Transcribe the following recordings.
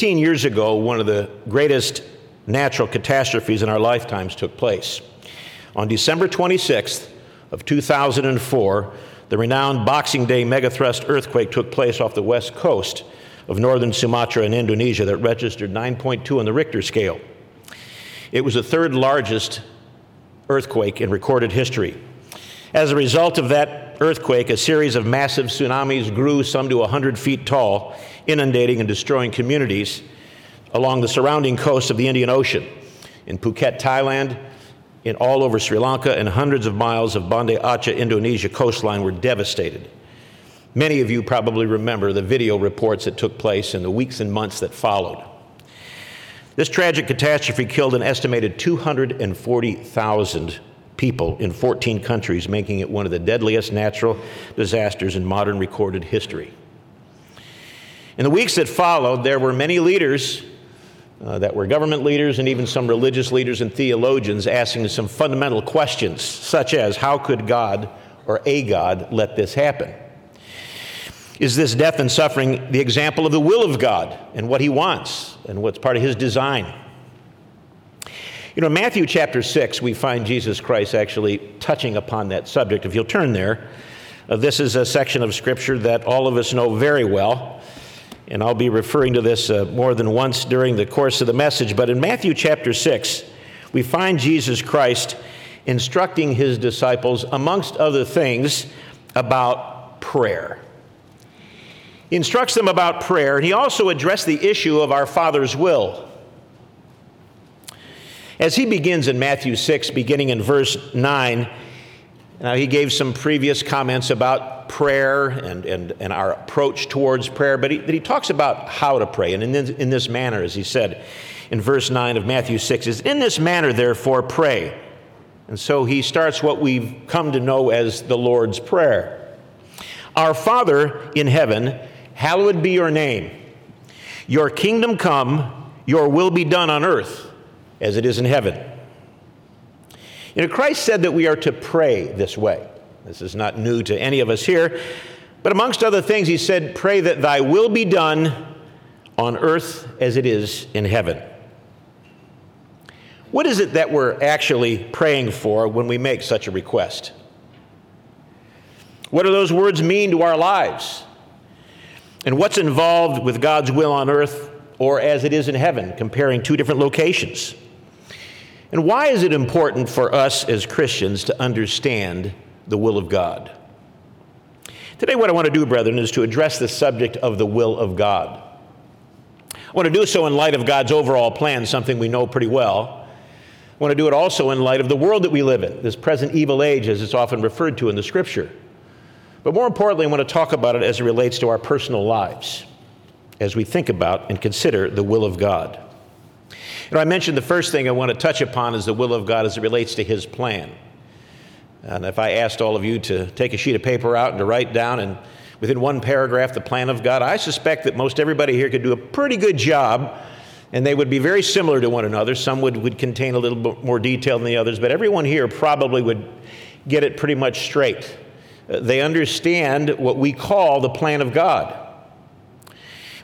18 years ago, one of the greatest natural catastrophes in our lifetimes took place. On December 26th of 2004, the renowned Boxing Day megathrust earthquake took place off the west coast of northern Sumatra in Indonesia that registered 9.2 on the Richter scale. It was the third largest earthquake in recorded history. As a result of that earthquake, a series of massive tsunamis grew some to 100 feet tall, inundating and destroying communities along the surrounding coast of the Indian Ocean, in Phuket, Thailand, in all over Sri Lanka, and hundreds of miles of Banda Aceh, Indonesia coastline were devastated. Many of you probably remember the video reports that took place in the weeks and months that followed. This tragic catastrophe killed an estimated 240,000 people in 14 countries, making it one of the deadliest natural disasters in modern recorded history. In the weeks that followed, there were many leaders uh, that were government leaders and even some religious leaders and theologians asking some fundamental questions, such as how could God or a God let this happen? Is this death and suffering the example of the will of God and what He wants and what's part of His design? You know, in Matthew chapter 6, we find Jesus Christ actually touching upon that subject. If you'll turn there, uh, this is a section of Scripture that all of us know very well. And I'll be referring to this uh, more than once during the course of the message. But in Matthew chapter 6, we find Jesus Christ instructing his disciples, amongst other things, about prayer. He instructs them about prayer, and he also addressed the issue of our Father's will. As he begins in Matthew 6, beginning in verse 9, now he gave some previous comments about prayer and, and, and our approach towards prayer, but he, he talks about how to pray. And in this, in this manner, as he said in verse 9 of Matthew 6, is in this manner, therefore, pray. And so he starts what we've come to know as the Lord's Prayer. Our Father in heaven, Hallowed be your name. Your kingdom come, your will be done on earth as it is in heaven. You know, Christ said that we are to pray this way. This is not new to any of us here. But amongst other things, he said, Pray that thy will be done on earth as it is in heaven. What is it that we're actually praying for when we make such a request? What do those words mean to our lives? and what's involved with God's will on earth or as it is in heaven, comparing two different locations. And why is it important for us as Christians to understand the will of God? Today, what I want to do, brethren, is to address the subject of the will of God. I want to do so in light of God's overall plan, something we know pretty well. I want to do it also in light of the world that we live in, this present evil age, as it's often referred to in the scripture. But more importantly, I want to talk about it as it relates to our personal lives as we think about and consider the will of God. You know, I mentioned the first thing I want to touch upon is the will of God as it relates to His plan. And if I asked all of you to take a sheet of paper out and to write down and within one paragraph the plan of God, I suspect that most everybody here could do a pretty good job and they would be very similar to one another. Some would, would contain a little bit more detail than the others, but everyone here probably would get it pretty much straight uh, they understand what we call the plan of God.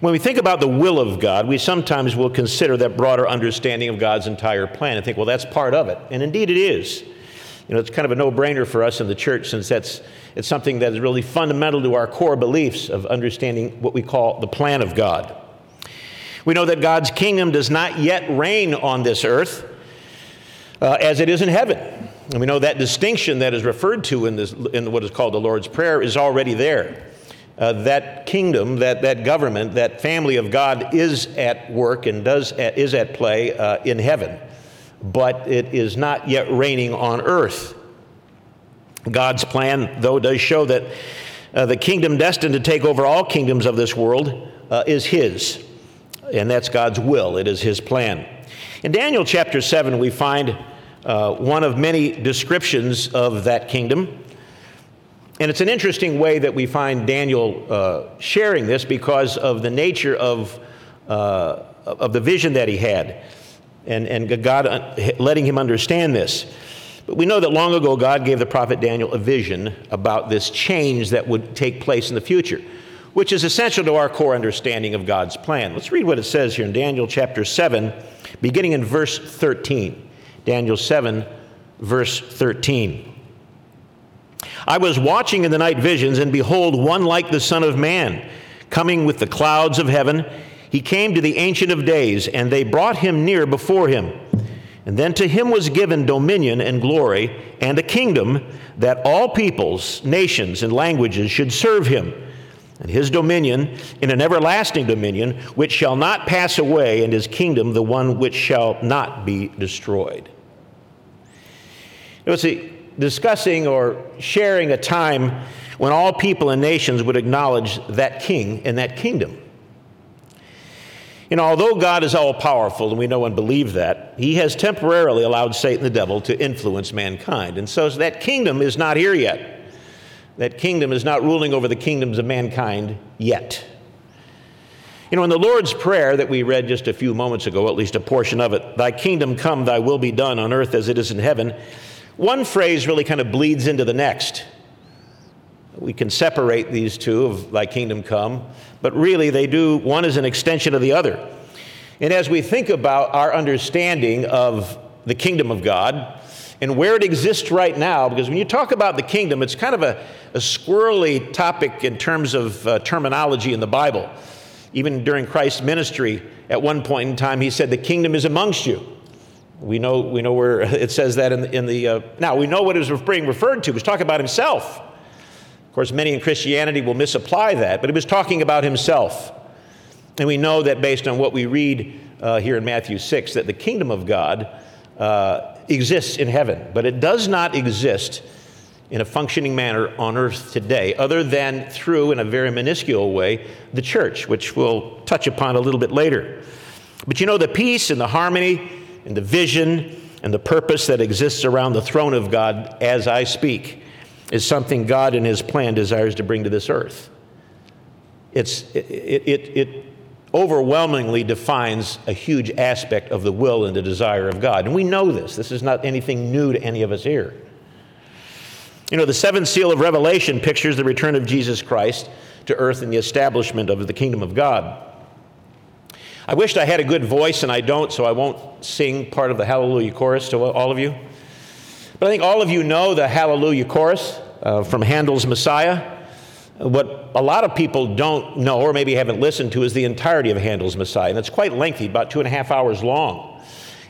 When we think about the will of God, we sometimes will consider that broader understanding of God's entire plan and think, well, that's part of it. And indeed it is. You know, it's kind of a no brainer for us in the church since that's, it's something that is really fundamental to our core beliefs of understanding what we call the plan of God. We know that God's kingdom does not yet reign on this earth uh, as it is in heaven. And we know that distinction that is referred to in, this, in what is called the Lord's Prayer is already there. Uh, that kingdom, that, that government, that family of God is at work and does, is at play uh, in heaven, but it is not yet reigning on earth. God's plan, though, does show that uh, the kingdom destined to take over all kingdoms of this world uh, is His, and that's God's will, it is His plan. In Daniel chapter 7, we find uh, one of many descriptions of that kingdom. And it's an interesting way that we find Daniel uh, sharing this because of the nature of, uh, of the vision that he had and, and God uh, letting him understand this. But we know that long ago God gave the prophet Daniel a vision about this change that would take place in the future. which is essential to our core understanding of God's plan. Let's read what it says here in Daniel chapter 7, beginning in verse 13. Daniel 7, verse 13. I was watching in the night visions, and behold, one like the Son of Man, coming with the clouds of heaven. He came to the Ancient of Days, and they brought him near before him. And then to him was given dominion and glory and a kingdom that all peoples, nations, and languages should serve him. And his dominion in an everlasting dominion which shall not pass away, and his kingdom the one which shall not be destroyed. Now, see, discussing or sharing a time when all people and nations would acknowledge that king and that kingdom. You know, although God is all powerful, and we know and believe that, he has temporarily allowed Satan the devil to influence mankind. And so that kingdom is not here yet. That kingdom is not ruling over the kingdoms of mankind yet. You know, in the Lord's Prayer that we read just a few moments ago, at least a portion of it, Thy kingdom come, Thy will be done on earth as it is in heaven, one phrase really kind of bleeds into the next. We can separate these two of Thy kingdom come but really they do, one is an extension of the other. And as we think about our understanding of the kingdom of God and where it exists right now, because when you talk about the kingdom, it's kind of a, a squirrely topic in terms of uh, terminology in the Bible. Even during Christ's ministry, at one point in time, he said, The kingdom is amongst you. We know, we know where it says that in the, in the uh, now we know what it was being referred to. He was talking about himself Of course, many in Christianity will misapply that, but he was talking about himself. And we know that based on what we read uh, here in Matthew 6, that the kingdom of God uh, exists in heaven, but it does not exist in a functioning manner on earth today, other than through, in a very minuscule way, the church, which we'll touch upon a little bit later. But you know, the peace and the harmony and the vision and the purpose that exists around the throne of God as I speak is something God in His plan desires to bring to this earth. It's, it, it, it overwhelmingly defines a huge aspect of the will and the desire of God. And we know this. This is not anything new to any of us here. You know, the seventh seal of Revelation pictures the return of Jesus Christ to earth and the establishment of the kingdom of God. I wished I had a good voice, and I don't, so I won't sing part of the Hallelujah chorus to all of you. But I think all of you know the Hallelujah chorus uh, from Handel's Messiah. What a lot of people don't know, or maybe haven't listened to, is the entirety of Handel's Messiah. And it's quite lengthy, about two and a half hours long.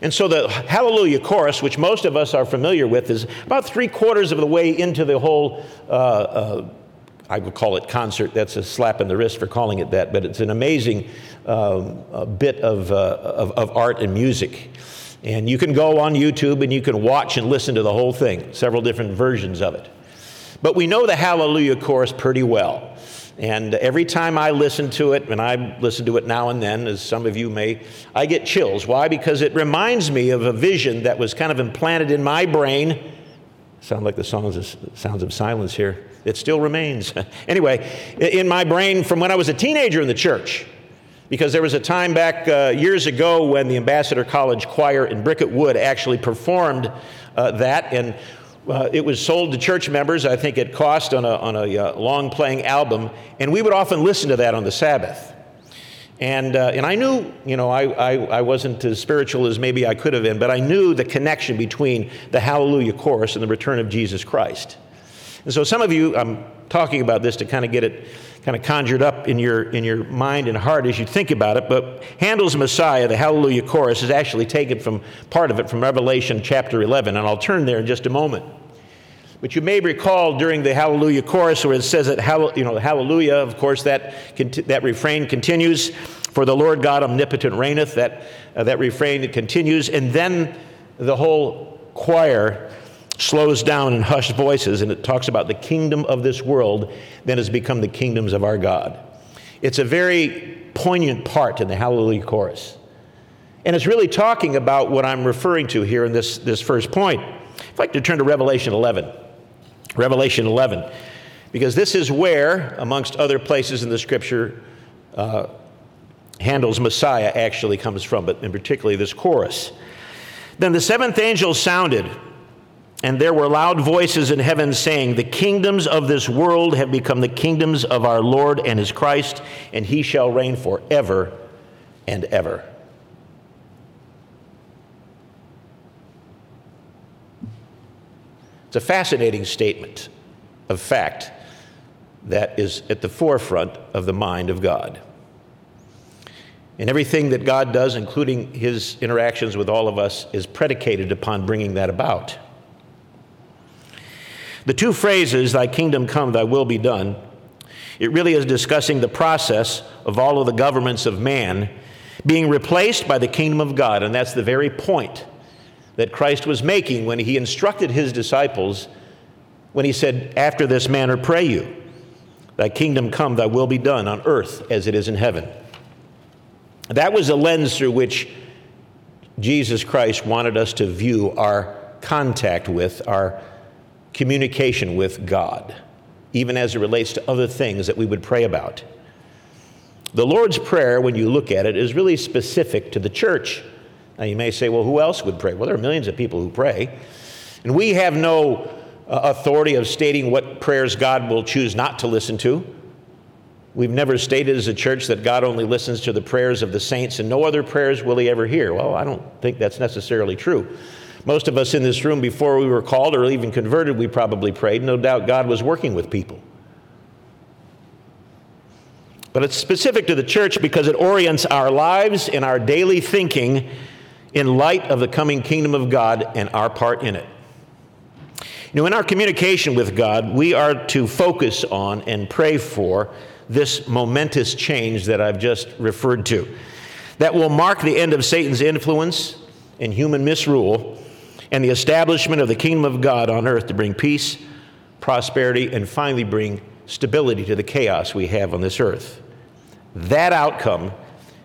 And so the Hallelujah chorus, which most of us are familiar with, is about three quarters of the way into the whole, uh, uh, I would call it concert. That's a slap in the wrist for calling it that, but it's an amazing um, bit of, uh, of, of art and music. And you can go on YouTube and you can watch and listen to the whole thing, several different versions of it. But we know the Hallelujah chorus pretty well. And every time I listen to it, and I listen to it now and then, as some of you may, I get chills. Why? Because it reminds me of a vision that was kind of implanted in my brain. Sound like the songs of, sounds of silence here. It still remains. anyway, in my brain from when I was a teenager in the church because there was a time back uh, years ago when the Ambassador College Choir in Bricket Wood actually performed uh, that, and uh, it was sold to church members. I think it cost on a, on a uh, long playing album, and we would often listen to that on the Sabbath. And, uh, and I knew, you know, I, I, I wasn't as spiritual as maybe I could have been, but I knew the connection between the Hallelujah chorus and the return of Jesus Christ. And so some of you, I'm talking about this to kind of get it kind of conjured up in your, in your mind and heart as you think about it. But Handel's Messiah, the Hallelujah chorus, is actually taken from part of it from Revelation chapter 11, and I'll turn there in just a moment. But you may recall during the Hallelujah chorus where it says that, you know, Hallelujah, of course, that, that refrain continues, for the Lord God omnipotent reigneth, that, uh, that refrain continues, and then the whole choir slows down in hushed voices and it talks about the kingdom of this world then has become the kingdoms of our God. It's a very poignant part in the Hallelujah chorus. And it's really talking about what I'm referring to here in this, this first point. I'd like to turn to Revelation 11. Revelation 11. Because this is where, amongst other places in the scripture, uh, Handel's Messiah actually comes from, but in particularly this chorus. Then the seventh angel sounded And there were loud voices in heaven saying, The kingdoms of this world have become the kingdoms of our Lord and his Christ, and he shall reign forever and ever. It's a fascinating statement of fact that is at the forefront of the mind of God. And everything that God does, including his interactions with all of us, is predicated upon bringing that about. The two phrases, Thy kingdom come, Thy will be done, it really is discussing the process of all of the governments of man being replaced by the kingdom of God. And that's the very point that Christ was making when he instructed his disciples when he said, After this manner pray you, Thy kingdom come, Thy will be done on earth as it is in heaven. That was the lens through which Jesus Christ wanted us to view our contact with, our communication with God, even as it relates to other things that we would pray about. The Lord's Prayer, when you look at it, is really specific to the church. Now, you may say, well, who else would pray? Well, there are millions of people who pray. And we have no uh, authority of stating what prayers God will choose not to listen to. We've never stated as a church that God only listens to the prayers of the saints and no other prayers will he ever hear. Well, I don't think that's necessarily true. Most of us in this room, before we were called or even converted, we probably prayed. No doubt God was working with people. But it's specific to the church because it orients our lives and our daily thinking in light of the coming kingdom of God and our part in it. You know, in our communication with God, we are to focus on and pray for this momentous change that I've just referred to. That will mark the end of Satan's influence and human misrule and the establishment of the kingdom of God on earth to bring peace, prosperity, and finally bring stability to the chaos we have on this earth. That outcome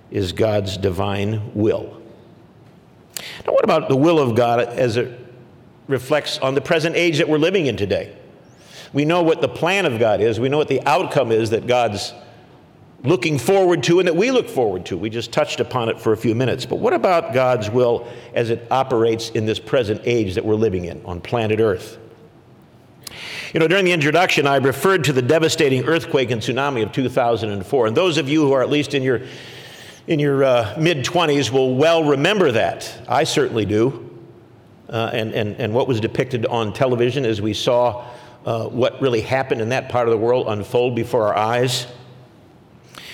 is God's divine will. Now, what about the will of God as it reflects on the present age that we're living in today? We know what the plan of God is. We know what the outcome is that God's looking forward to and that we look forward to. We just touched upon it for a few minutes. But what about God's will as it operates in this present age that we're living in on planet Earth? You know, during the introduction, I referred to the devastating earthquake and tsunami of 2004. And those of you who are at least in your, in your uh, mid 20s will well remember that. I certainly do. Uh, and, and, and what was depicted on television as we saw uh, what really happened in that part of the world unfold before our eyes.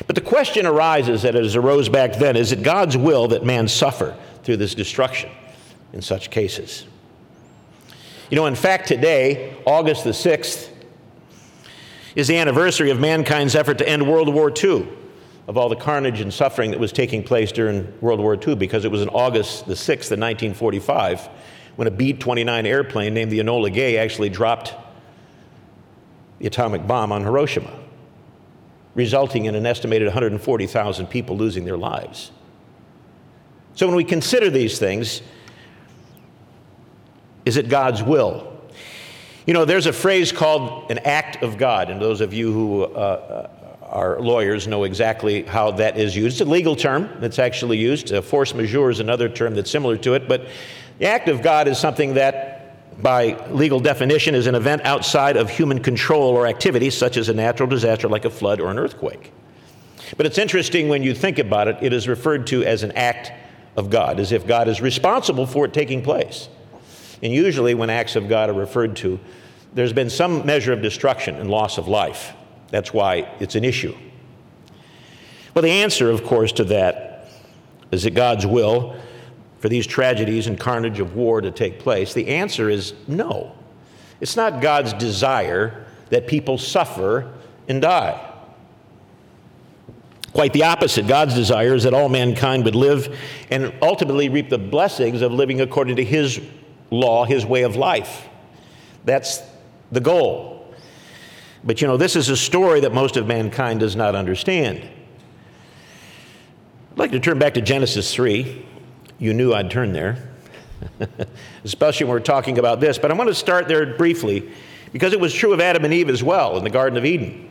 But the question arises that as arose back then is it God's will that man suffer through this destruction in such cases? You know, in fact, today, August the 6th, is the anniversary of mankind's effort to end World War II, of all the carnage and suffering that was taking place during World War II, because it was on August the 6th of 1945 when a B 29 airplane named the Enola Gay actually dropped the atomic bomb on Hiroshima, resulting in an estimated 140,000 people losing their lives. So when we consider these things, is it God's will? You know, there's a phrase called an act of God, and those of you who uh, are lawyers know exactly how that is used. It's a legal term that's actually used. Uh, force majeure is another term that's similar to it, but the act of God is something that by legal definition, is an event outside of human control or activity, such as a natural disaster like a flood or an earthquake. But it's interesting when you think about it, it is referred to as an act of God, as if God is responsible for it taking place. And usually, when acts of God are referred to, there's been some measure of destruction and loss of life. That's why it's an issue. Well, the answer, of course, to that is that God's will for these tragedies and carnage of war to take place? The answer is no. It's not God's desire that people suffer and die. Quite the opposite. God's desire is that all mankind would live and ultimately reap the blessings of living according to His law, His way of life. That's the goal. But you know, this is a story that most of mankind does not understand. I'd like to turn back to Genesis 3 you knew I'd turn there, especially when we're talking about this. But I want to start there briefly because it was true of Adam and Eve as well in the Garden of Eden.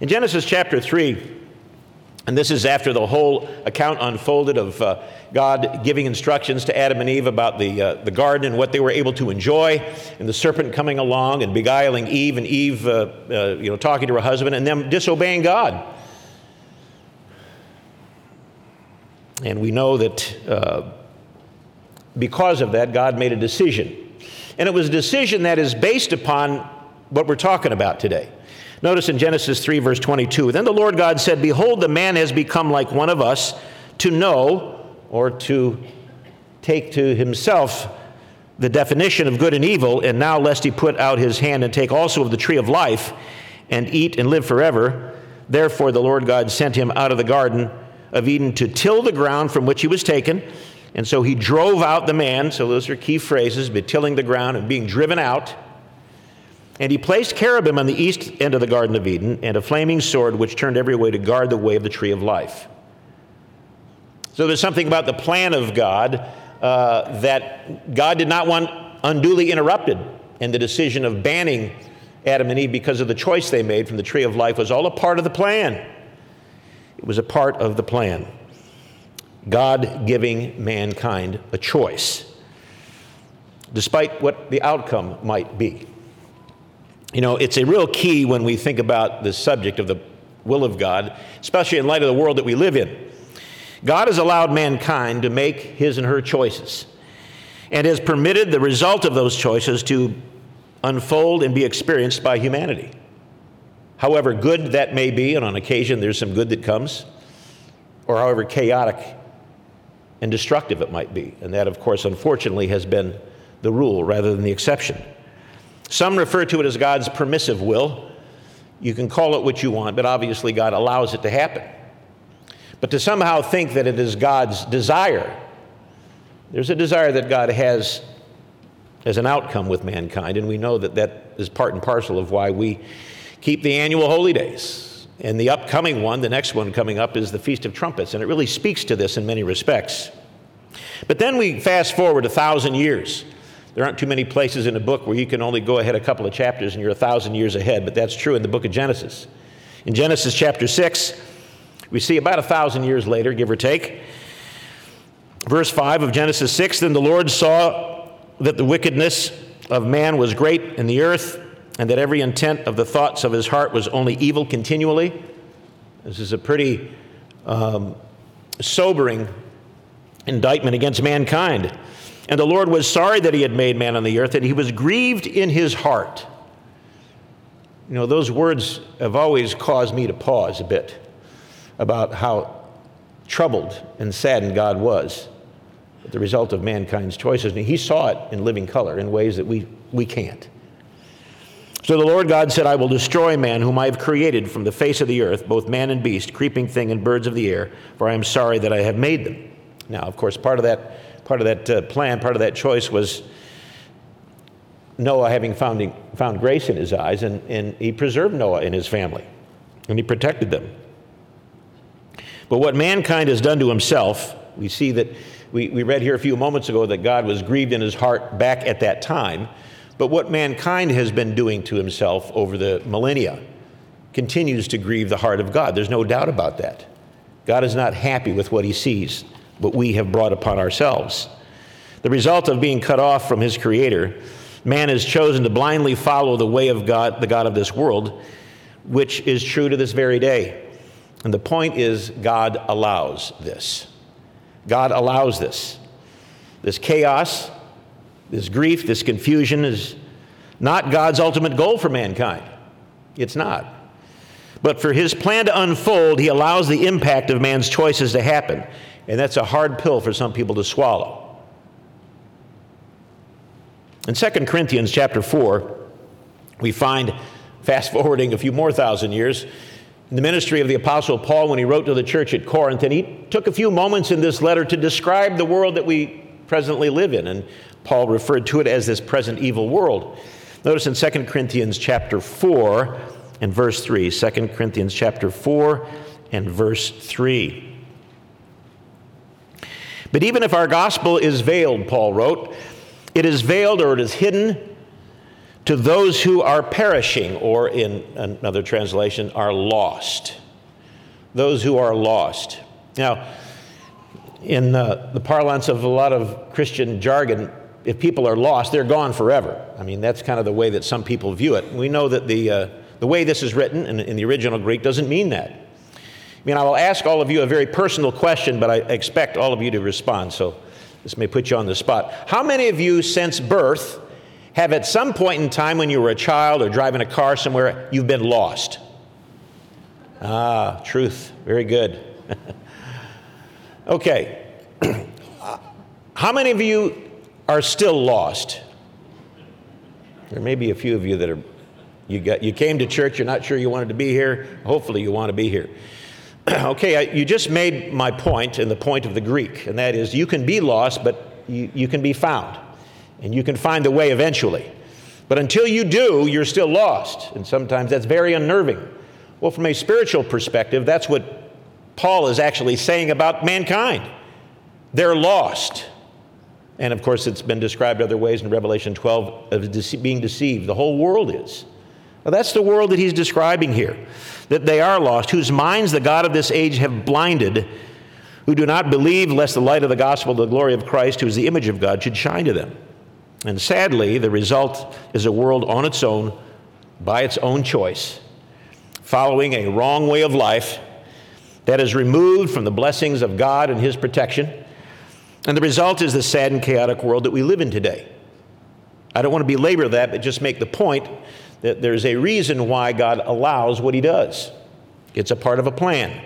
In Genesis chapter 3, And this is after the whole account unfolded of uh, God giving instructions to Adam and Eve about the, uh, the garden and what they were able to enjoy, and the serpent coming along and beguiling Eve, and Eve uh, uh you know, talking to her husband, and them disobeying God. And we know that uh, because of that, God made a decision. And it was a decision that is based upon what we're talking about today. Notice in Genesis 3, verse 22 Then the Lord God said, Behold, the man has become like one of us to know or to take to himself the definition of good and evil, and now lest he put out his hand and take also of the tree of life and eat and live forever. Therefore, the Lord God sent him out of the garden of Eden to till the ground from which he was taken. And so he drove out the man. So those are key phrases, be tilling the ground and being driven out. And he placed cherubim on the east end of the Garden of Eden and a flaming sword which turned every way to guard the way of the tree of life. So there's something about the plan of God uh, that God did not want unduly interrupted. And the decision of banning Adam and Eve because of the choice they made from the tree of life was all a part of the plan. It was a part of the plan. God giving mankind a choice, despite what the outcome might be. You know, it's a real key when we think about the subject of the will of God, especially in light of the world that we live in. God has allowed mankind to make his and her choices and has permitted the result of those choices to unfold and be experienced by humanity. However good that may be, and on occasion there's some good that comes, or however chaotic and destructive it might be. And that, of course, unfortunately, has been the rule rather than the exception. Some refer to it as God's permissive will. You can call it what you want, but obviously God allows it to happen. But to somehow think that it is God's desire, there's a desire that God has as an outcome with mankind, and we know that that is part and parcel of why we keep the annual holy days. And the upcoming one, the next one coming up, is the Feast of Trumpets, and it really speaks to this in many respects. But then we fast forward a thousand years. There aren't too many places in a book where you can only go ahead a couple of chapters and you're a thousand years ahead, but that's true in the book of Genesis. In Genesis chapter 6, we see about a thousand years later, give or take. Verse 5 of Genesis 6 Then the Lord saw that the wickedness of man was great in the earth, and that every intent of the thoughts of his heart was only evil continually. This is a pretty um, sobering indictment against mankind. And the Lord was sorry that he had made man on the earth, and he was grieved in his heart. You know, those words have always caused me to pause a bit about how troubled and saddened God was at the result of mankind's choices. And he saw it in living color in ways that we, we can't. So the Lord God said, I will destroy man whom I have created from the face of the earth, both man and beast, creeping thing and birds of the air, for I am sorry that I have made them. Now, of course, part of that part of that uh, plan, part of that choice was Noah having found, found grace in his eyes, and, and he preserved Noah and his family, and he protected them. But what mankind has done to himself, we see that we, we read here a few moments ago that God was grieved in his heart back at that time. But what mankind has been doing to himself over the millennia continues to grieve the heart of God. There's no doubt about that. God is not happy with what he sees what we have brought upon ourselves. The result of being cut off from his creator, man has chosen to blindly follow the way of God, the God of this world, which is true to this very day. And the point is, God allows this. God allows this. This chaos, this grief, this confusion is not God's ultimate goal for mankind. It's not. But for his plan to unfold, he allows the impact of man's choices to happen. And that's a hard pill for some people to swallow. In 2 Corinthians chapter 4, we find, fast forwarding a few more thousand years, in the ministry of the Apostle Paul when he wrote to the church at Corinth, and he took a few moments in this letter to describe the world that we presently live in. And Paul referred to it as this present evil world. Notice in 2 Corinthians chapter 4 and verse 3. 2 Corinthians chapter 4 and verse 3. But even if our gospel is veiled, Paul wrote, it is veiled or it is hidden to those who are perishing, or in another translation, are lost. those who are lost. Now, in uh, the parlance of a lot of Christian jargon, if people are lost, they're gone forever. I mean, that's kind of the way that some people view it. We know that the, uh, the way this is written in, in the original Greek doesn't mean that. I mean, I will ask all of you a very personal question, but I expect all of you to respond, so this may put you on the spot. How many of you, since birth, have at some point in time when you were a child or driving a car somewhere, you've been lost? Ah, truth. Very good. okay. How many of you are still lost. There may be a few of you that are, you, got, you came to church, you're not sure you wanted to be here. Hopefully, you want to be here. okay, I, you just made my point and the point of the Greek, and that is you can be lost, but you, you can be found, and you can find the way eventually. But until you do, you're still lost, and sometimes that's very unnerving. Well, from a spiritual perspective, that's what Paul is actually saying about mankind. They're lost. And of course, it's been described other ways in Revelation 12 of being deceived. The whole world is. That's the world that he's describing here. That they are lost, whose minds the God of this age have blinded, who do not believe lest the light of the gospel, the glory of Christ, who is the image of God, should shine to them. And sadly, the result is a world on its own, by its own choice, following a wrong way of life that is removed from the blessings of God and his protection and the result is the sad and chaotic world that we live in today. I don't want to belabor that, but just make the point that there's a reason why God allows what He does. It's a part of a plan.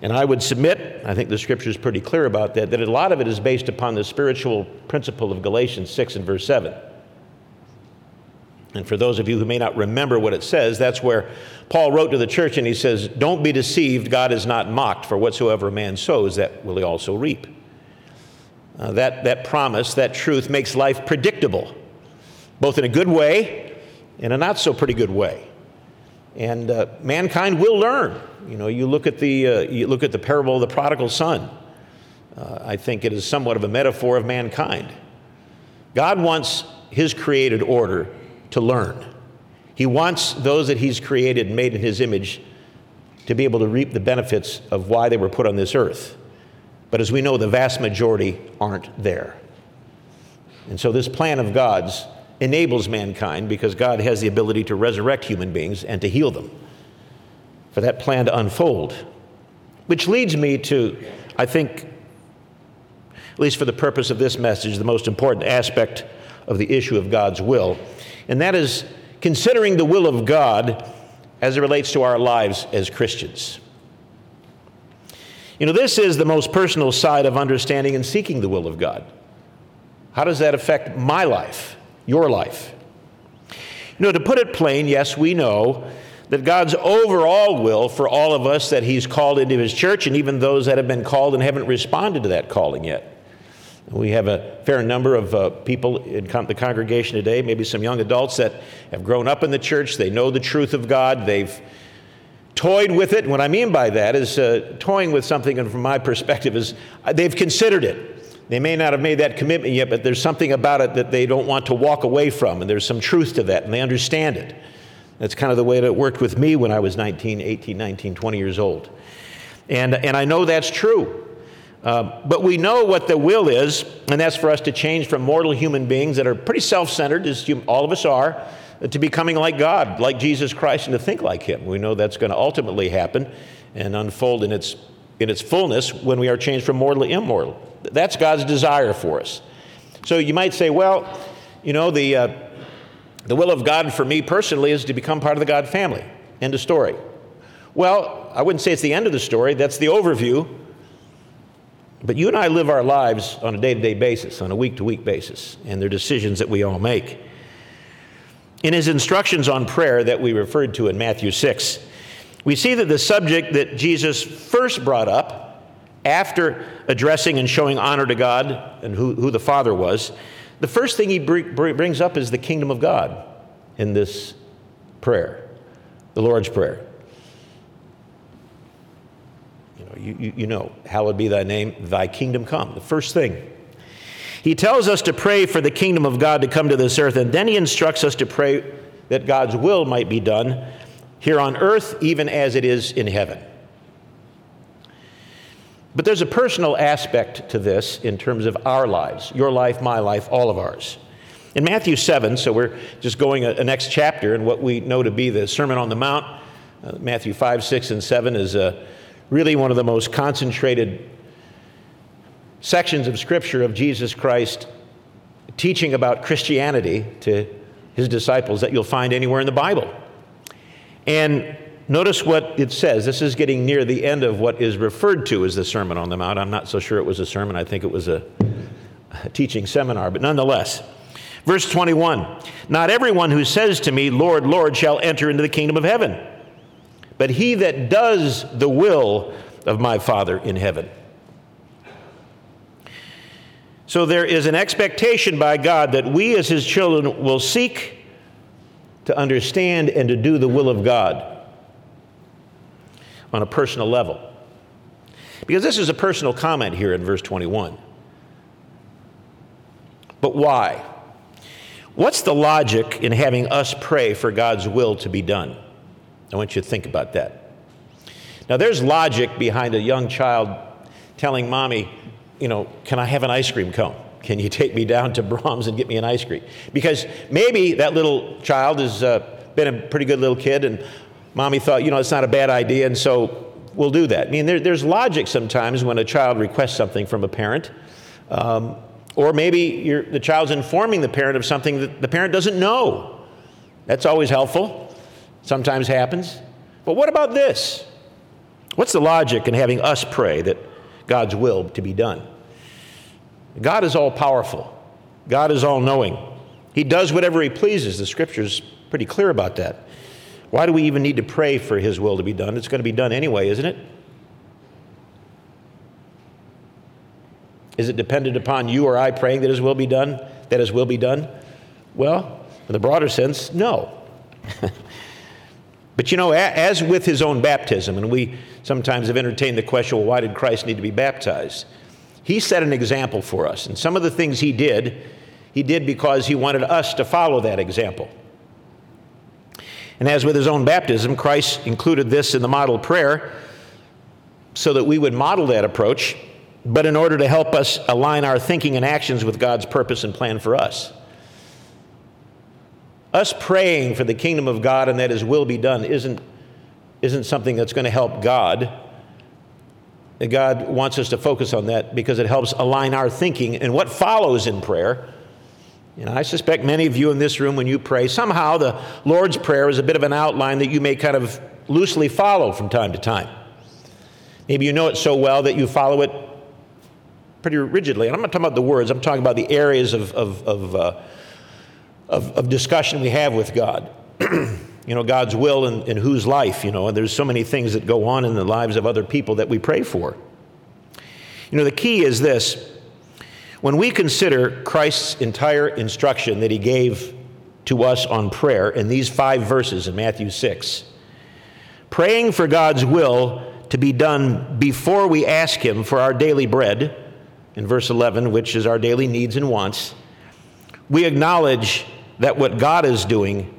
And I would submit, I think the scripture is pretty clear about that, that a lot of it is based upon the spiritual principle of Galatians 6 and verse 7. And for those of you who may not remember what it says, that's where Paul wrote to the church and he says, Don't be deceived, God is not mocked, for whatsoever a man sows, that will he also reap. Uh, that, that promise, that truth, makes life predictable, both in a good way and a not so pretty good way. And uh, mankind will learn. You know, you look at the, uh, you look at the parable of the prodigal son. Uh, I think it is somewhat of a metaphor of mankind. God wants his created order to learn. He wants those that he's created and made in his image to be able to reap the benefits of why they were put on this earth. But as we know, the vast majority aren't there. And so this plan of God's enables mankind because God has the ability to resurrect human beings and to heal them, for that plan to unfold. Which leads me to, I think, at least for the purpose of this message, the most important aspect of the issue of God's will, and that is considering the will of God as it relates to our lives as Christians. You know, this is the most personal side of understanding and seeking the will of God. How does that affect my life, your life? You know, to put it plain, yes, we know that God's overall will for all of us that He's called into His church, and even those that have been called and haven't responded to that calling yet. We have a fair number of uh, people in the congregation today, maybe some young adults that have grown up in the church. They know the truth of God. They've toyed with it. And what I mean by that is uh, toying with something, and from my perspective, is uh, they've considered it. They may not have made that commitment yet, but there's something about it that they don't want to walk away from, and there's some truth to that, and they understand it. That's kind of the way that it worked with me when I was 19, 18, 19, 20 years old. And, and I know that's true. Uh, but we know what the will is, and that's for us to change from mortal human beings that are pretty self centered, as all of us are, to becoming like God, like Jesus Christ, and to think like Him. We know that's going to ultimately happen and unfold in its, in its fullness when we are changed from mortal to immortal. That's God's desire for us. So you might say, well, you know, the, uh, the will of God for me personally is to become part of the God family. End of story. Well, I wouldn't say it's the end of the story, that's the overview. But you and I live our lives on a day to day basis, on a week to week basis, and they're decisions that we all make. In his instructions on prayer that we referred to in Matthew 6, we see that the subject that Jesus first brought up after addressing and showing honor to God and who, who the Father was, the first thing he br- brings up is the kingdom of God in this prayer, the Lord's Prayer. You know, you, you, you know, hallowed be thy name, thy kingdom come. The first thing. He tells us to pray for the kingdom of God to come to this earth, and then he instructs us to pray that God's will might be done here on earth, even as it is in heaven. But there's a personal aspect to this in terms of our lives your life, my life, all of ours. In Matthew 7, so we're just going a, a next chapter in what we know to be the Sermon on the Mount. Uh, Matthew 5, 6, and 7 is uh, really one of the most concentrated sections of Scripture of Jesus Christ teaching about Christianity to his disciples that you'll find anywhere in the Bible. And notice what it says. This is getting near the end of what is referred to as the Sermon on the Mount. I'm not so sure it was a sermon, I think it was a, a teaching seminar, but nonetheless. Verse 21 Not everyone who says to me, Lord, Lord, shall enter into the kingdom of heaven, but he that does the will of my Father in heaven. So there is an expectation by God that we as his children will seek to understand and to do the will of God on a personal level. Because this is a personal comment here in verse 21. But why? What's the logic in having us pray for God's will to be done? I want you to think about that. Now, there's logic behind a young child telling mommy, you know, can I have an ice cream cone? Can you take me down to Braum's and get me an ice cream? Because maybe that little child has uh, been a pretty good little kid, and mommy thought, you know, it's not a bad idea, and so we'll do that. I mean, there, there's logic sometimes when a child requests something from a parent. Um, or maybe the child's informing the parent of something that the parent doesn't know. That's always helpful, sometimes happens. But what about this? What's the logic in having us pray that God's will to be done. God is all powerful, God is all knowing. He does whatever He pleases. The scripture's pretty clear about that. Why do we even need to pray for His will to be done? It's going to be done anyway, isn't it? Is it dependent upon you or I praying that His will be done? That His will be done? Well, in the broader sense, no. but you know, as with His own baptism, and we sometimes have entertained the question well, why did Christ need to be baptized? He set an example for us. And some of the things he did, he did because he wanted us to follow that example. And as with his own baptism, Christ included this in the model prayer so that we would model that approach, but in order to help us align our thinking and actions with God's purpose and plan for us. Us praying for the kingdom of God and that his will be done isn't isn't something that's going to help God. God wants us to focus on that because it helps align our thinking and what follows in prayer. And I suspect many of you in this room, when you pray, somehow the Lord's Prayer is a bit of an outline that you may kind of loosely follow from time to time. Maybe you know it so well that you follow it pretty rigidly. And I'm not talking about the words, I'm talking about the areas of, of, of, uh, of, of discussion we have with God. you know, God's will and, and whose life, you know, and there's so many things that go on in the lives of other people that we pray for. You know, the key is this when we consider Christ's entire instruction that he gave to us on prayer in these five verses in Matthew 6, praying for God's will to be done before we ask him for our daily bread, in verse 11, which is our daily needs and wants, we acknowledge that what God is doing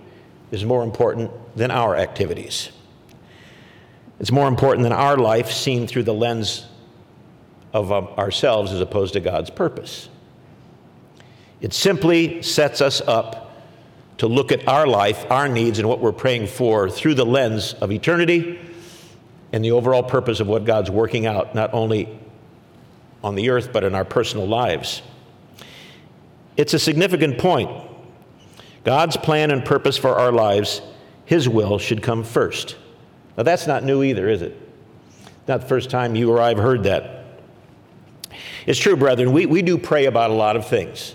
is more important than our activities. It's more important than our life seen through the lens of um, ourselves as opposed to God's purpose. It simply sets us up to look at our life, our needs, and what we're praying for through the lens of eternity and the overall purpose of what God's working out, not only on the earth, but in our personal lives. It's a significant point God's plan and purpose for our lives, His will, should come first. Now, that's not new either, is it? Not the first time you or I have heard that. It's true, brethren, we, we do pray about a lot of things.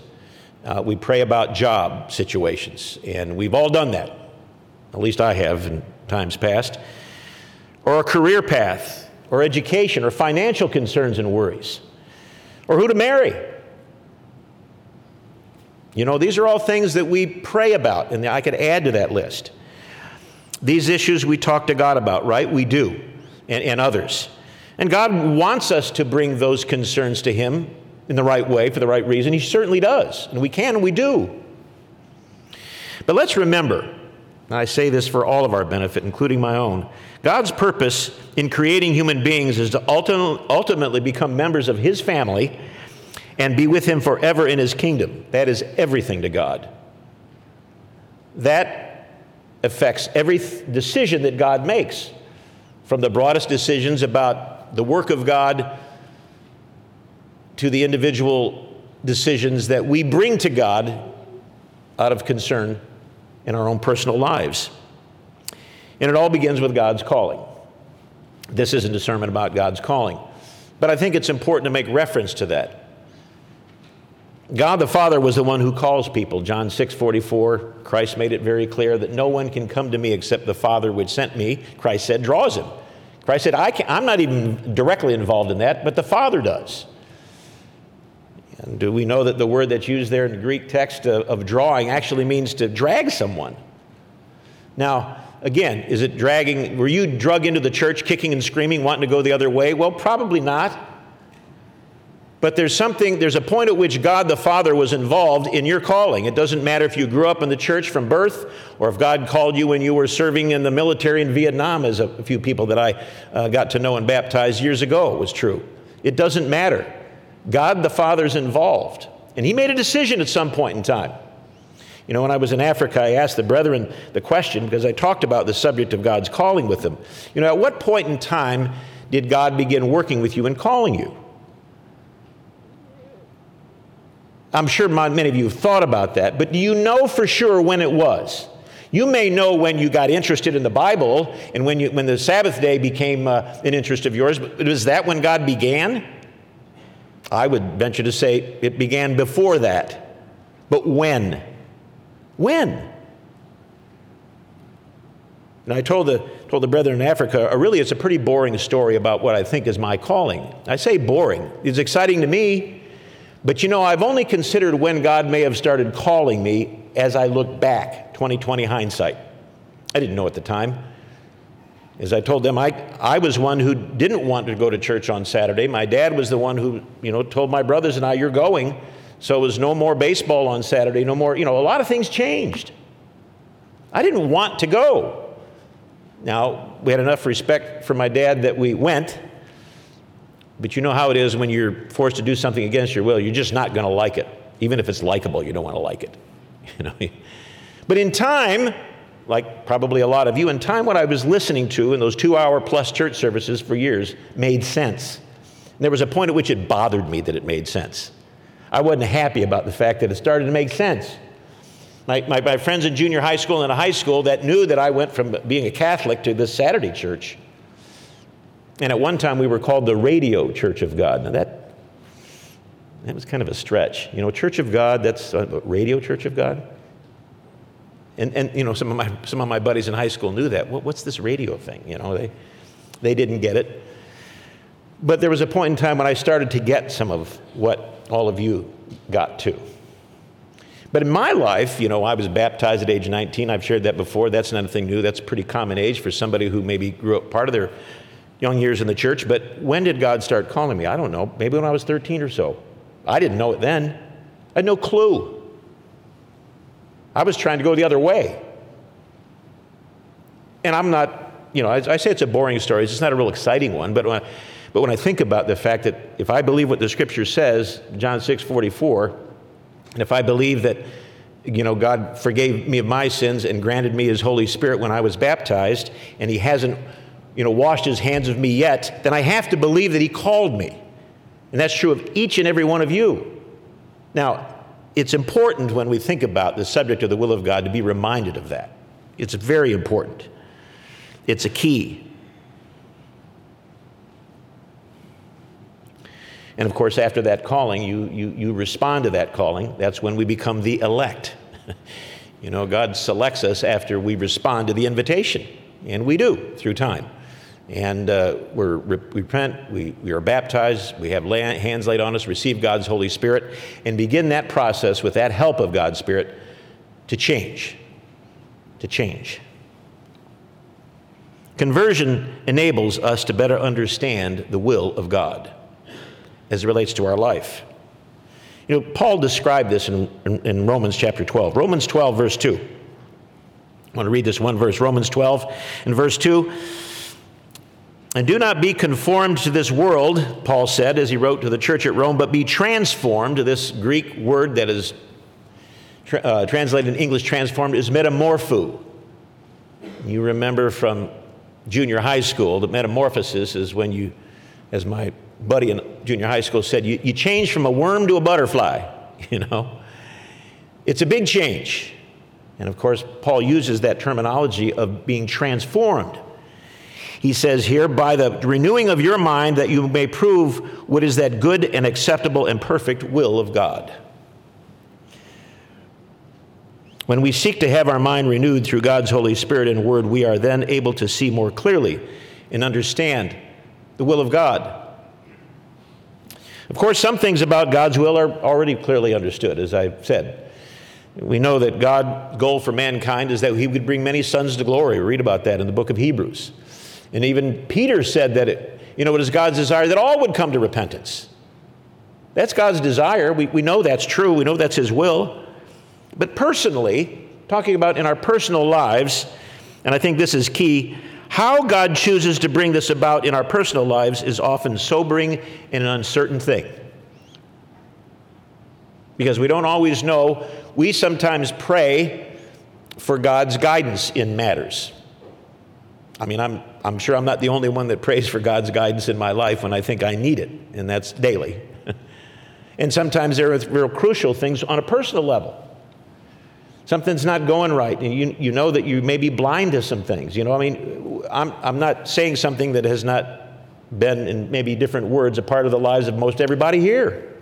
Uh, we pray about job situations, and we've all done that. At least I have in times past. Or a career path, or education, or financial concerns and worries, or who to marry you know, these are all things that we pray about, and I could add to that list. These issues we talk to God about, right? We do, and, and others. And God wants us to bring those concerns to Him in the right way, for the right reason. He certainly does. And we can, and we do. But let's remember and I say this for all of our benefit, including my own. God's purpose in creating human beings is to ultimately become members of His family and be with Him forever in His kingdom. That is everything to God. That affects every decision that God makes, from the broadest decisions about the work of God to the individual decisions that we bring to God out of concern in our own personal lives. And it all begins with God's calling. This isn't a sermon about God's calling, but I think it's important to make reference to that. God the Father was the one who calls people. John 6 44, Christ made it very clear that no one can come to me except the Father which sent me, Christ said, draws him. Christ said, I am not even directly involved in that, but the Father does. And do we know that the word that's used there in the Greek text of, of drawing actually means to drag someone? Now, again, is it dragging? Were you drug into the church kicking and screaming, wanting to go the other way? Well, probably not. But there's something, there's a point at which God the Father was involved in your calling. It doesn't matter if you grew up in the church from birth or if God called you when you were serving in the military in Vietnam, as a few people that I uh, got to know and baptized years ago was true. It doesn't matter. God the Father's involved. And He made a decision at some point in time. You know, when I was in Africa, I asked the brethren the question because I talked about the subject of God's calling with them. You know, at what point in time did God begin working with you and calling you? I'm sure many of you have thought about that, but do you know for sure when it was? You may know when you got interested in the Bible and when, you, when the Sabbath day became uh, an interest of yours, but was that when God began? I would venture to say it began before that. But when? When? And I told the, told the brethren in Africa, uh, really, it's a pretty boring story about what I think is my calling. I say boring. It's exciting to me, but you know, I've only considered when God may have started calling me as I look back, 2020 hindsight. I didn't know at the time. As I told them, I, I was one who didn't want to go to church on Saturday. My dad was the one who, you know, told my brothers and I, you're going. So it was no more baseball on Saturday, no more, you know, a lot of things changed. I didn't want to go. Now, we had enough respect for my dad that we went, but you know how it is when you're forced to do something against your will, you're just not going to like it. Even if it's likable, you don't want to like it. You know? But in time, like probably a lot of you, in time what I was listening to in those two hour plus church services for years made sense. And there was a point at which it bothered me that it made sense. I wasn't happy about the fact that it started to make sense. My, my, my friends in junior high school and in high school that knew that I went from being a Catholic to this Saturday church. And at one time we were called the Radio Church of God. Now that, that was kind of a stretch. You know, Church of God, that's a Radio Church of God. And, and you know, some of, my, some of my buddies in high school knew that. What, what's this radio thing? You know, they, they didn't get it. But there was a point in time when I started to get some of what all of you got to. But in my life, you know, I was baptized at age 19. I've shared that before. That's not a thing new. That's a pretty common age for somebody who maybe grew up part of their young years in the church. But when did God start calling me? I don't know. Maybe when I was 13 or so. I didn't know it then. I had no clue. I was trying to go the other way. And I'm not, you know, I, I say it's a boring story. It's not a real exciting one. But when, I, but when I think about the fact that if I believe what the scripture says, John 6 44, and if I believe that, you know, God forgave me of my sins and granted me his Holy Spirit when I was baptized, and he hasn't, you know, washed his hands of me yet, then I have to believe that he called me. And that's true of each and every one of you. Now, it's important when we think about the subject of the will of God to be reminded of that. It's very important. It's a key. And of course, after that calling, you, you, you respond to that calling. That's when we become the elect. you know, God selects us after we respond to the invitation, and we do through time and uh, we repent, we, we are baptized, we have lay, hands laid on us, receive God's Holy Spirit, and begin that process with that help of God's Spirit to change. To change. Conversion enables us to better understand the will of God as it relates to our life. You know, Paul described this in, in, in Romans chapter 12. Romans 12, verse 2. I want to read this one verse, Romans 12 and verse 2. And do not be conformed to this world, Paul said as he wrote to the church at Rome, but be transformed. This Greek word that is uh, translated in English, transformed, is metamorpho. You remember from junior high school that metamorphosis is when you, as my buddy in junior high school said, you, you change from a worm to a butterfly, you know? It's a big change. And of course, Paul uses that terminology of being transformed. He says here, by the renewing of your mind, that you may prove what is that good and acceptable and perfect will of God. When we seek to have our mind renewed through God's Holy Spirit and Word, we are then able to see more clearly and understand the will of God. Of course, some things about God's will are already clearly understood, as I've said. We know that God's goal for mankind is that he would bring many sons to glory. We read about that in the book of Hebrews. And even Peter said that, it, you know, it is God's desire that all would come to repentance. That's God's desire. We, we know that's true. We know that's his will. But personally, talking about in our personal lives, and I think this is key, how God chooses to bring this about in our personal lives is often sobering and an uncertain thing because we don't always know. We sometimes pray for God's guidance in matters. I mean, I'm, I'm sure I'm not the only one that prays for God's guidance in my life when I think I need it, and that's daily. and sometimes there are real crucial things on a personal level. Something's not going right, and you, you know that you may be blind to some things. You know, I mean, I'm, I'm not saying something that has not been, in maybe different words, a part of the lives of most everybody here.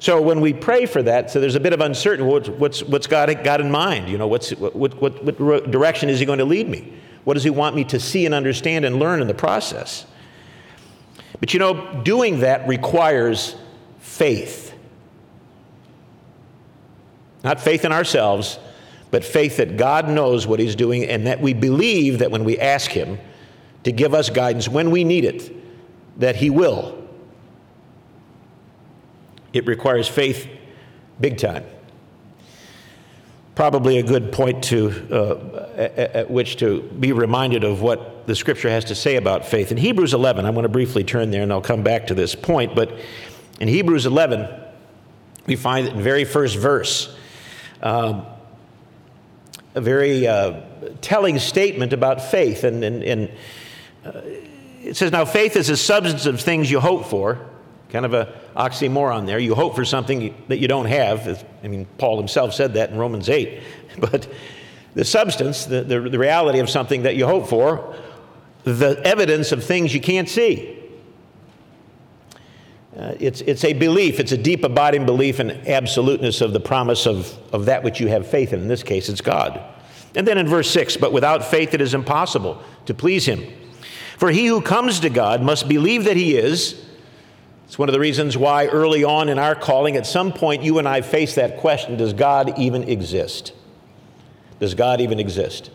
So when we pray for that, so there's a bit of uncertainty. What's, what's, what's God got in mind? You know, what's, what, what, what direction is He going to lead me? What does He want me to see and understand and learn in the process? But you know, doing that requires faith. Not faith in ourselves, but faith that God knows what He's doing and that we believe that when we ask Him to give us guidance when we need it, that He will. It requires faith big time. Probably a good point to, uh, at, at which to be reminded of what the scripture has to say about faith. In Hebrews 11, I'm going to briefly turn there and I'll come back to this point, but in Hebrews 11, we find in the very first verse um, a very uh, telling statement about faith. And, and, and uh, it says, Now faith is the substance of things you hope for Kind of a oxymoron there. You hope for something that you don't have. I mean, Paul himself said that in Romans 8. But the substance, the, the, the reality of something that you hope for, the evidence of things you can't see. Uh, it's, it's a belief, it's a deep, abiding belief in absoluteness of the promise of, of that which you have faith in. In this case, it's God. And then in verse 6, but without faith it is impossible to please him. For he who comes to God must believe that he is it's one of the reasons why early on in our calling, at some point, you and I face that question Does God even exist? Does God even exist?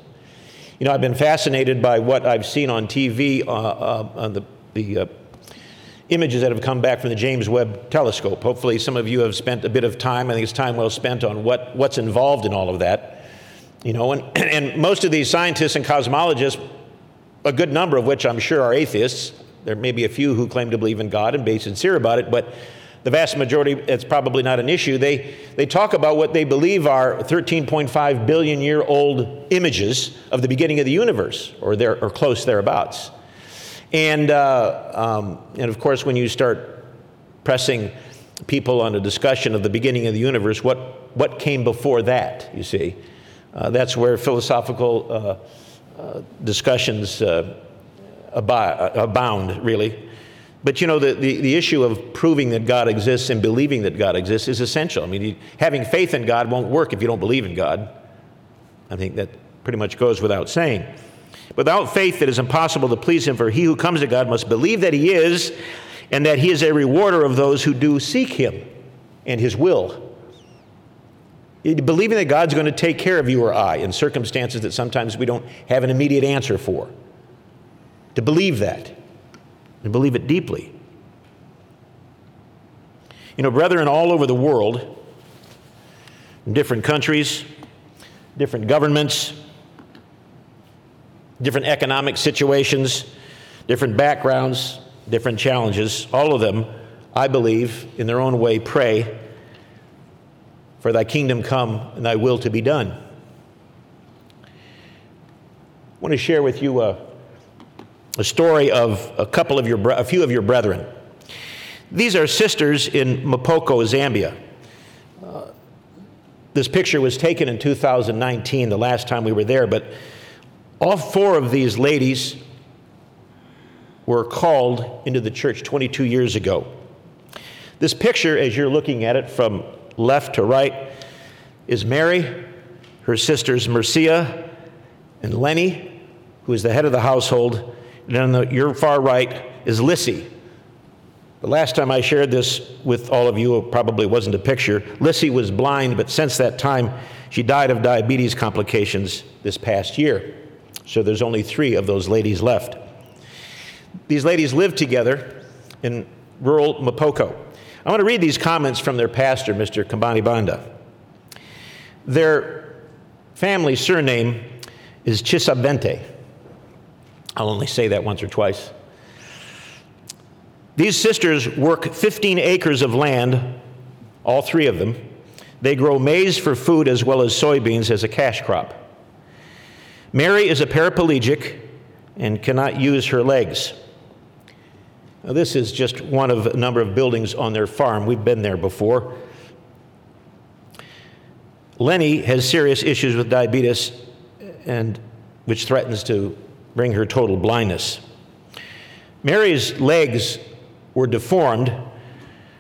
You know, I've been fascinated by what I've seen on TV, uh, uh, on the, the uh, images that have come back from the James Webb Telescope. Hopefully, some of you have spent a bit of time, I think it's time well spent, on what, what's involved in all of that. You know, and, and most of these scientists and cosmologists, a good number of which I'm sure are atheists, there may be a few who claim to believe in God and be sincere about it, but the vast majority, it's probably not an issue. They, they talk about what they believe are 13.5 billion year old images of the beginning of the universe, or, there, or close thereabouts. And, uh, um, and of course, when you start pressing people on a discussion of the beginning of the universe, what, what came before that, you see? Uh, that's where philosophical uh, uh discussions uh, abound, really. But you know, the, the, the, issue of proving that God exists and believing that God exists is essential. I mean, having faith in God won't work if you don't believe in God. I think that pretty much goes without saying. Without faith, it is impossible to please Him, for he who comes to God must believe that He is, and that He is a rewarder of those who do seek Him and His will. Believing that God's going to take care of you or I in circumstances that sometimes we don't have an immediate answer for to believe that and believe it deeply. You know, brethren all over the world, in different countries, different governments, different economic situations, different backgrounds, different challenges. All of them, I believe, in their own way, pray for thy kingdom come and thy will to be done. I want to share with you a, a story of a couple of your, a few of your brethren. These are sisters in Mapoko, Zambia. Uh, this picture was taken in 2019, the last time we were there, but all four of these ladies were called into the church 22 years ago. This picture, as you're looking at it from left to right, is Mary, her sisters Mercia and Lenny, who is the head of the household. And on the, your far right is Lissy. The last time I shared this with all of you, it probably wasn't a picture. Lissy was blind, but since that time, she died of diabetes complications this past year. So there's only three of those ladies left. These ladies lived together in rural Mapoko. I want to read these comments from their pastor, Mr. Kambani Banda. Their family surname is Chisabente. I'll only say that once or twice. These sisters work 15 acres of land, all three of them. They grow maize for food as well as soybeans as a cash crop. Mary is a paraplegic and cannot use her legs. Now, this is just one of a number of buildings on their farm. We've been there before. Lenny has serious issues with diabetes, and which threatens to bring her total blindness. Mary's legs were deformed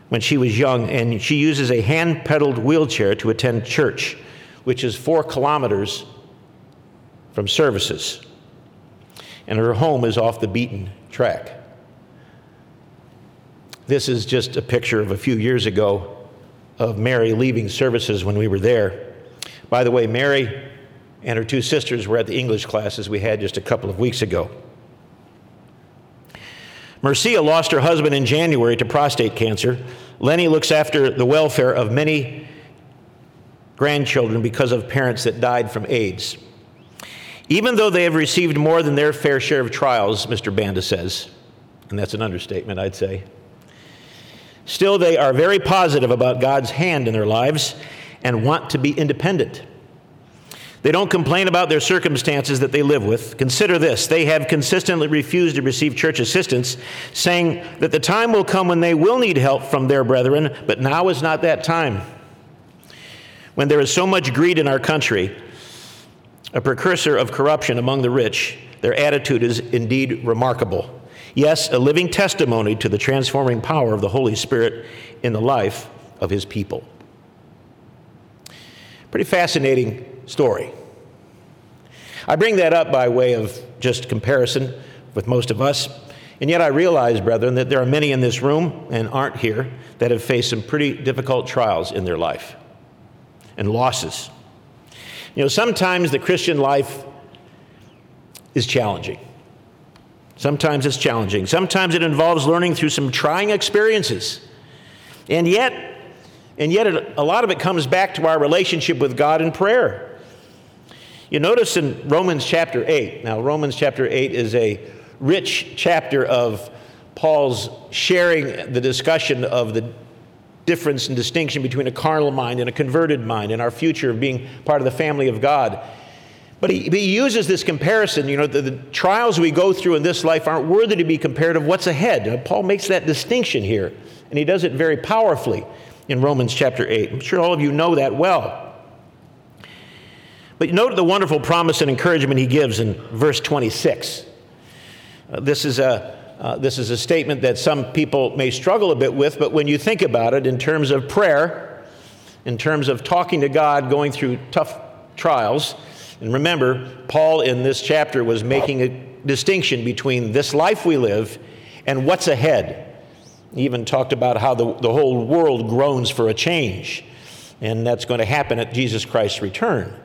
when she was young, and she uses a hand pedaled wheelchair to attend church, which is four kilometers from services. And her home is off the beaten track. This is just a picture of a few years ago of Mary leaving services when we were there. By the way, Mary and her two sisters were at the English classes we had just a couple of weeks ago. Mercia lost her husband in January to prostate cancer. Lenny looks after the welfare of many grandchildren because of parents that died from AIDS. Even though they have received more than their fair share of trials, Mr. Banda says, and that's an understatement, I'd say. Still, they are very positive about God's hand in their lives and want to be independent. They don't complain about their circumstances that they live with. Consider this they have consistently refused to receive church assistance, saying that the time will come when they will need help from their brethren, but now is not that time. When there is so much greed in our country, a precursor of corruption among the rich, their attitude is indeed remarkable. Yes, a living testimony to the transforming power of the Holy Spirit in the life of his people. Pretty fascinating story. I bring that up by way of just comparison with most of us. And yet I realize, brethren, that there are many in this room and aren't here that have faced some pretty difficult trials in their life and losses. You know, sometimes the Christian life is challenging. Sometimes it's challenging. Sometimes it involves learning through some trying experiences. And yet, and yet it, a lot of it comes back to our relationship with God in prayer. You notice in Romans chapter 8. Now, Romans chapter 8 is a rich chapter of Paul's sharing the discussion of the difference and distinction between a carnal mind and a converted mind and our future of being part of the family of God. But he, he uses this comparison. You know, the, the, trials we go through in this life aren't worthy to be compared of what's ahead. Now, Paul makes that distinction here, and he does it very powerfully in Romans chapter 8. I'm sure all of you know that well. But note the wonderful promise and encouragement he gives in verse 26. Uh, this, is a, uh, this is a statement that some people may struggle a bit with, but when you think about it in terms of prayer, in terms of talking to God, going through tough trials, and remember, Paul in this chapter was making a distinction between this life we live and what's ahead. He even talked about how the, the whole world groans for a change, and that's going to happen at Jesus Christ's return.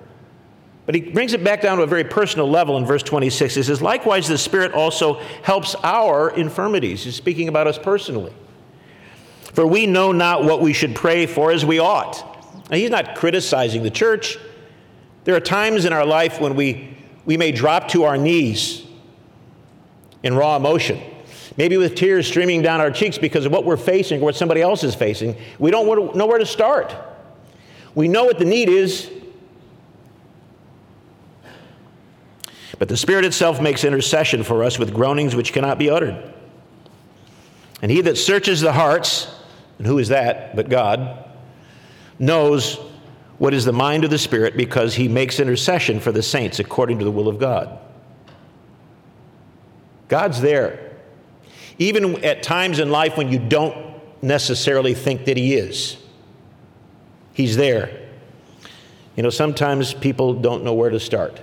But he brings it back down to a very personal level in verse 26. He says, Likewise, the Spirit also helps our infirmities. He's speaking about us personally. For we know not what we should pray for as we ought. Now, he's not criticizing the church. There are times in our life when we, we may drop to our knees in raw emotion, maybe with tears streaming down our cheeks because of what we're facing or what somebody else is facing. We don't know where to start. We know what the need is, but the Spirit itself makes intercession for us with groanings which cannot be uttered. And he that searches the hearts, and who is that but God, knows what is the mind of the Spirit because he makes intercession for the saints according to the will of God. God's there. Even at times in life when you don't necessarily think that he is, he's there. You know, sometimes people don't know where to start.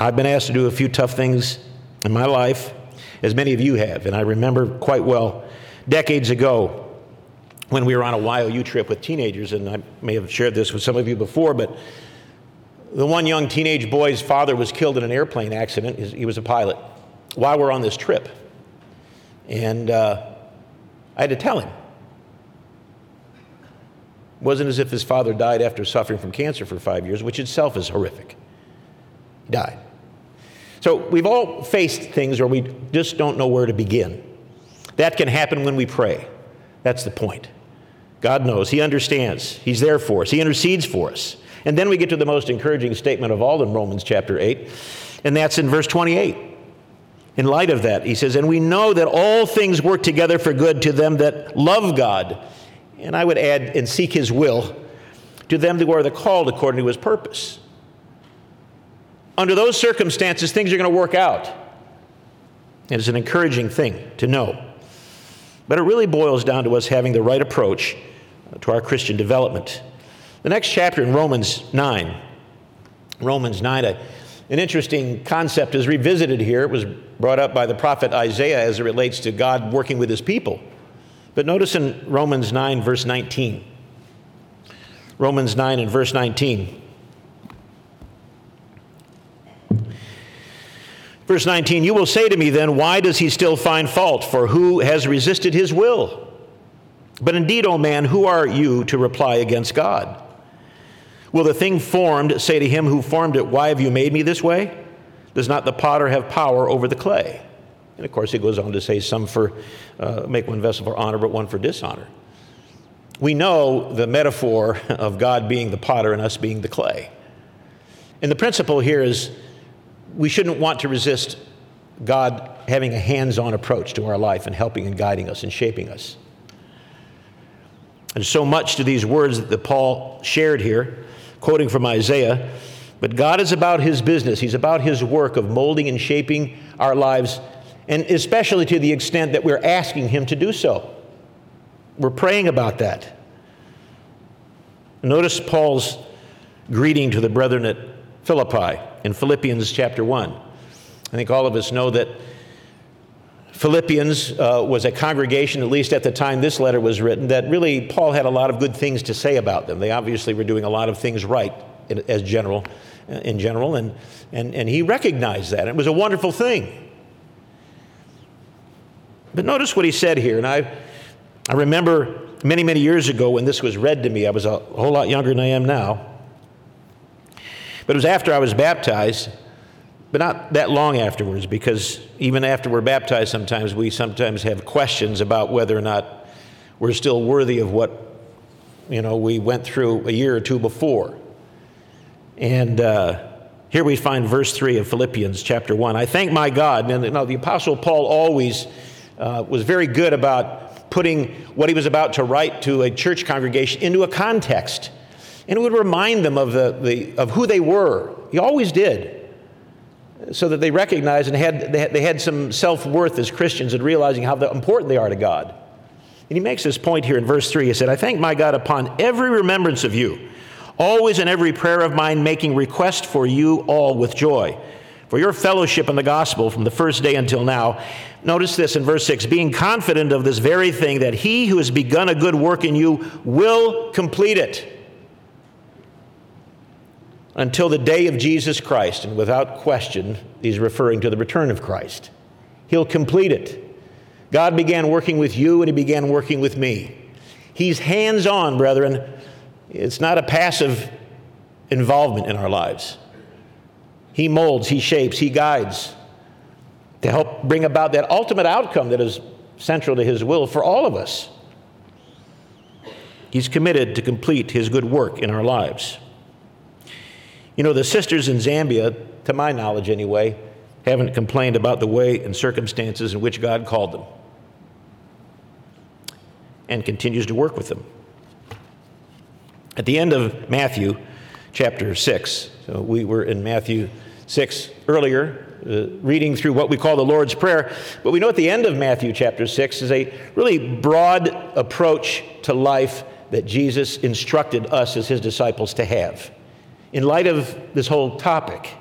I've been asked to do a few tough things in my life, as many of you have, and I remember quite well decades ago when we were on a YOU trip with teenagers, and I may have shared this with some of you before, but the one young teenage boy's father was killed in an airplane accident. He was a pilot while we're on this trip. And uh, I had to tell him. It wasn't as if his father died after suffering from cancer for five years, which itself is horrific. He died. So we've all faced things where we just don't know where to begin. That can happen when we pray. That's the point. God knows. He understands. He's there for us. He intercedes for us. And then we get to the most encouraging statement of all in Romans chapter 8, and that's in verse 28. In light of that, he says, And we know that all things work together for good to them that love God. And I would add, and seek his will, to them who are the called according to his purpose. Under those circumstances, things are going to work out. It's an encouraging thing to know. But it really boils down to us having the right approach uh, to our Christian development. The next chapter in Romans 9, Romans 9, a, an interesting concept is revisited here. It was brought up by the prophet Isaiah as it relates to God working with his people. But notice in Romans 9, verse 19. Romans 9 and verse 19. Verse 19, you will say to me then, why does he still find fault? For who has resisted his will? But indeed, O man, who are you to reply against God? Will the thing formed say to him who formed it, Why have you made me this way? Does not the potter have power over the clay? And of course, he goes on to say, Some for uh, make one vessel for honor, but one for dishonor. We know the metaphor of God being the potter and us being the clay. And the principle here is we shouldn't want to resist God having a hands on approach to our life and helping and guiding us and shaping us. There's so much to these words that Paul shared here, quoting from Isaiah. But God is about his business. He's about his work of molding and shaping our lives, and especially to the extent that we're asking him to do so. We're praying about that. Notice Paul's greeting to the brethren at Philippi in Philippians chapter 1. I think all of us know that Philippians uh, was a congregation, at least at the time this letter was written, that really Paul had a lot of good things to say about them. They obviously were doing a lot of things right as general, in general, and, and, and he recognized that. It was a wonderful thing. But notice what he said here, and I, I remember many, many years ago when this was read to me, I was a whole lot younger than I am now. But it was after I was baptized, but not that long afterwards, because even after we're baptized, sometimes we sometimes have questions about whether or not we're still worthy of what you know we went through a year or two before. And uh, here we find verse three of Philippians chapter one. I thank my God, and the Apostle Paul always uh, was very good about putting what he was about to write to a church congregation into a context and it would remind them of, the, the, of who they were. He always did. So that they recognized and had, they had, they had some self worth as Christians and realizing how important they are to God. And he makes this point here in verse 3. He said, I thank my God upon every remembrance of you, always in every prayer of mine, making request for you all with joy, for your fellowship in the gospel from the first day until now. Notice this in verse 6 being confident of this very thing, that he who has begun a good work in you will complete it until the day of Jesus Christ. And without question, he's referring to the return of Christ. He'll complete it. God began working with you and he began working with me. He's hands on, brethren, It's not a passive involvement in our lives. He molds, He shapes, He guides to help bring about that ultimate outcome that is central to His will for all of us. He's committed to complete His good work in our lives. You know, the sisters in Zambia, to my knowledge anyway, haven't complained about the way and circumstances in which God called them and continues to work with them. At the end of Matthew chapter 6, so we were in Matthew 6 earlier, uh, reading through what we call the Lord's Prayer. But we know at the end of Matthew chapter 6 is a really broad approach to life that Jesus instructed us as his disciples to have in light of this whole topic.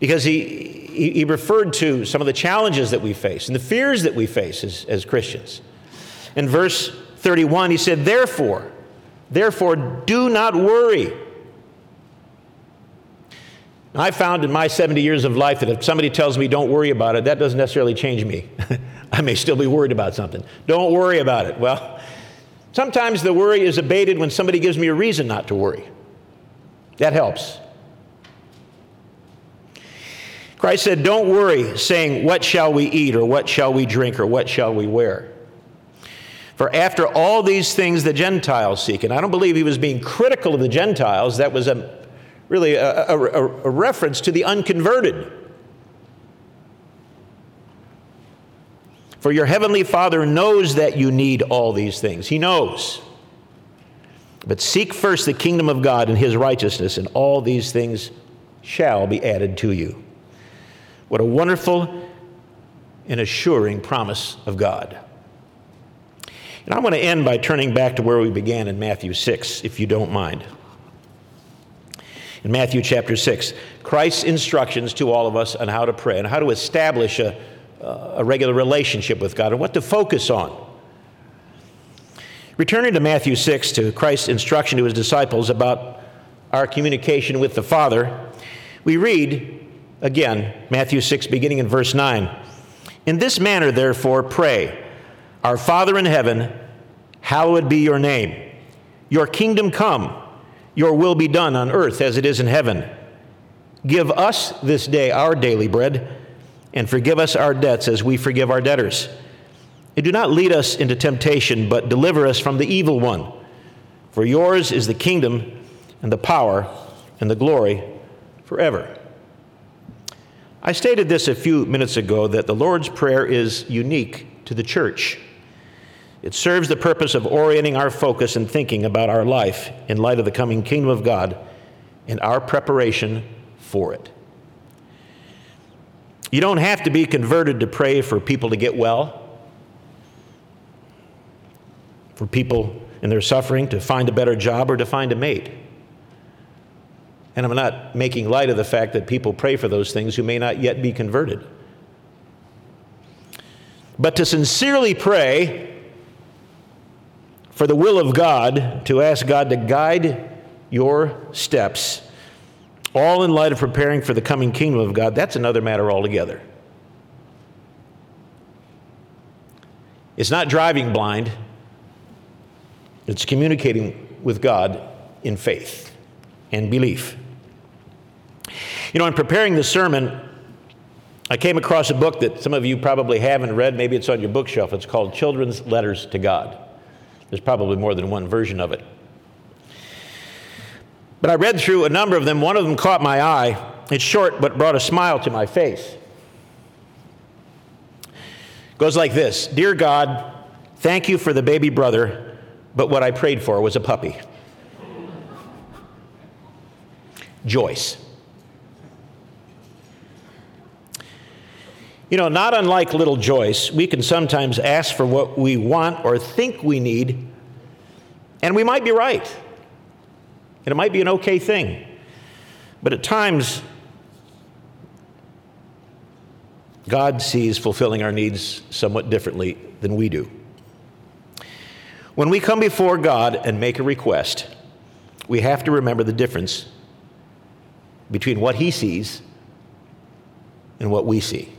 Because he, he, referred to some of the challenges that we face and the fears that we face as, as Christians. In verse 31, he said, Therefore, therefore, do not worry. I found in my 70 years of life that if somebody tells me don't worry about it, that doesn't necessarily change me. I may still be worried about something. Don't worry about it. Well, sometimes the worry is abated when somebody gives me a reason not to worry. That helps. Christ said, Don't worry, saying, What shall we eat, or what shall we drink, or what shall we wear? For after all these things the Gentiles seek, and I don't believe he was being critical of the Gentiles, that was a, really a, a, a reference to the unconverted. For your heavenly Father knows that you need all these things. He knows. But seek first the kingdom of God and his righteousness, and all these things shall be added to you. What a wonderful and assuring promise of God. And I'm going to end by turning back to where we began in Matthew 6, if you don't mind. In Matthew chapter 6, Christ's instructions to all of us on how to pray and how to establish a, a regular relationship with God and what to focus on. Returning to Matthew 6, to Christ's instruction to his disciples about our communication with the Father, we read again, Matthew 6, beginning in verse 9. In this manner, therefore, pray Our Father in heaven, hallowed be your name. Your kingdom come, your will be done on earth as it is in heaven. Give us this day our daily bread, and forgive us our debts as we forgive our debtors and do not lead us into temptation, but deliver us from the evil one. For yours is the kingdom and the power and the glory forever. I stated this a few minutes ago that the Lord's Prayer is unique to the church. It serves the purpose of orienting our focus and thinking about our life in light of the coming kingdom of God and our preparation for it. You don't have to be converted to pray for people to get well for people in their suffering to find a better job or to find a mate. And I'm not making light of the fact that people pray for those things who may not yet be converted. But to sincerely pray for the will of God, to ask God to guide your steps, all in light of preparing for the coming kingdom of God, that's another matter altogether. It's not driving blind, it's communicating with God in faith and belief. You know, in preparing this sermon, I came across a book that some of you probably haven't read. Maybe it's on your bookshelf. It's called Children's Letters to God. There's probably more than one version of it. But I read through a number of them. One of them caught my eye. It's short, but brought a smile to my face. It goes like this Dear God, thank you for the baby brother but what I prayed for was a puppy. Joyce. You know, not unlike little Joyce, we can sometimes ask for what we want or think we need, and we might be right. And it might be an okay thing. But at times, God sees fulfilling our needs somewhat differently than we do. When we come before God and make a request, we have to remember the difference between what He sees and what we see.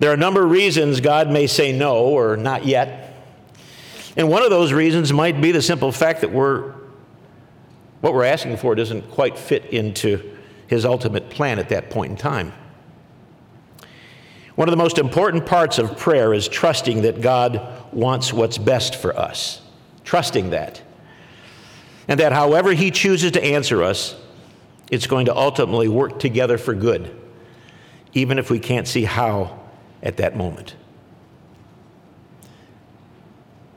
There are a number of reasons God may say no or not yet. And one of those reasons might be the simple fact that we're, what we're asking for doesn't quite fit into his ultimate plan at that point in time. One of the most important parts of prayer is trusting that God wants what's best for us. Trusting that. And that however He chooses to answer us, it's going to ultimately work together for good, even if we can't see how at that moment.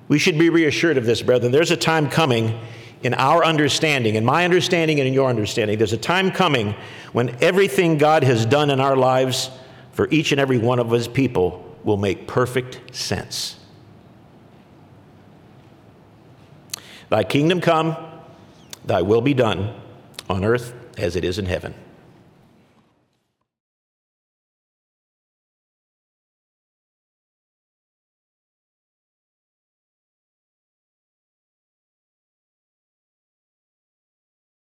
We should be reassured of this, brethren. There's a time coming in our understanding, in my understanding and in your understanding, there's a time coming when everything God has done in our lives for each and every one of his people will make perfect sense. Thy kingdom come, thy will be done on earth as it is in heaven.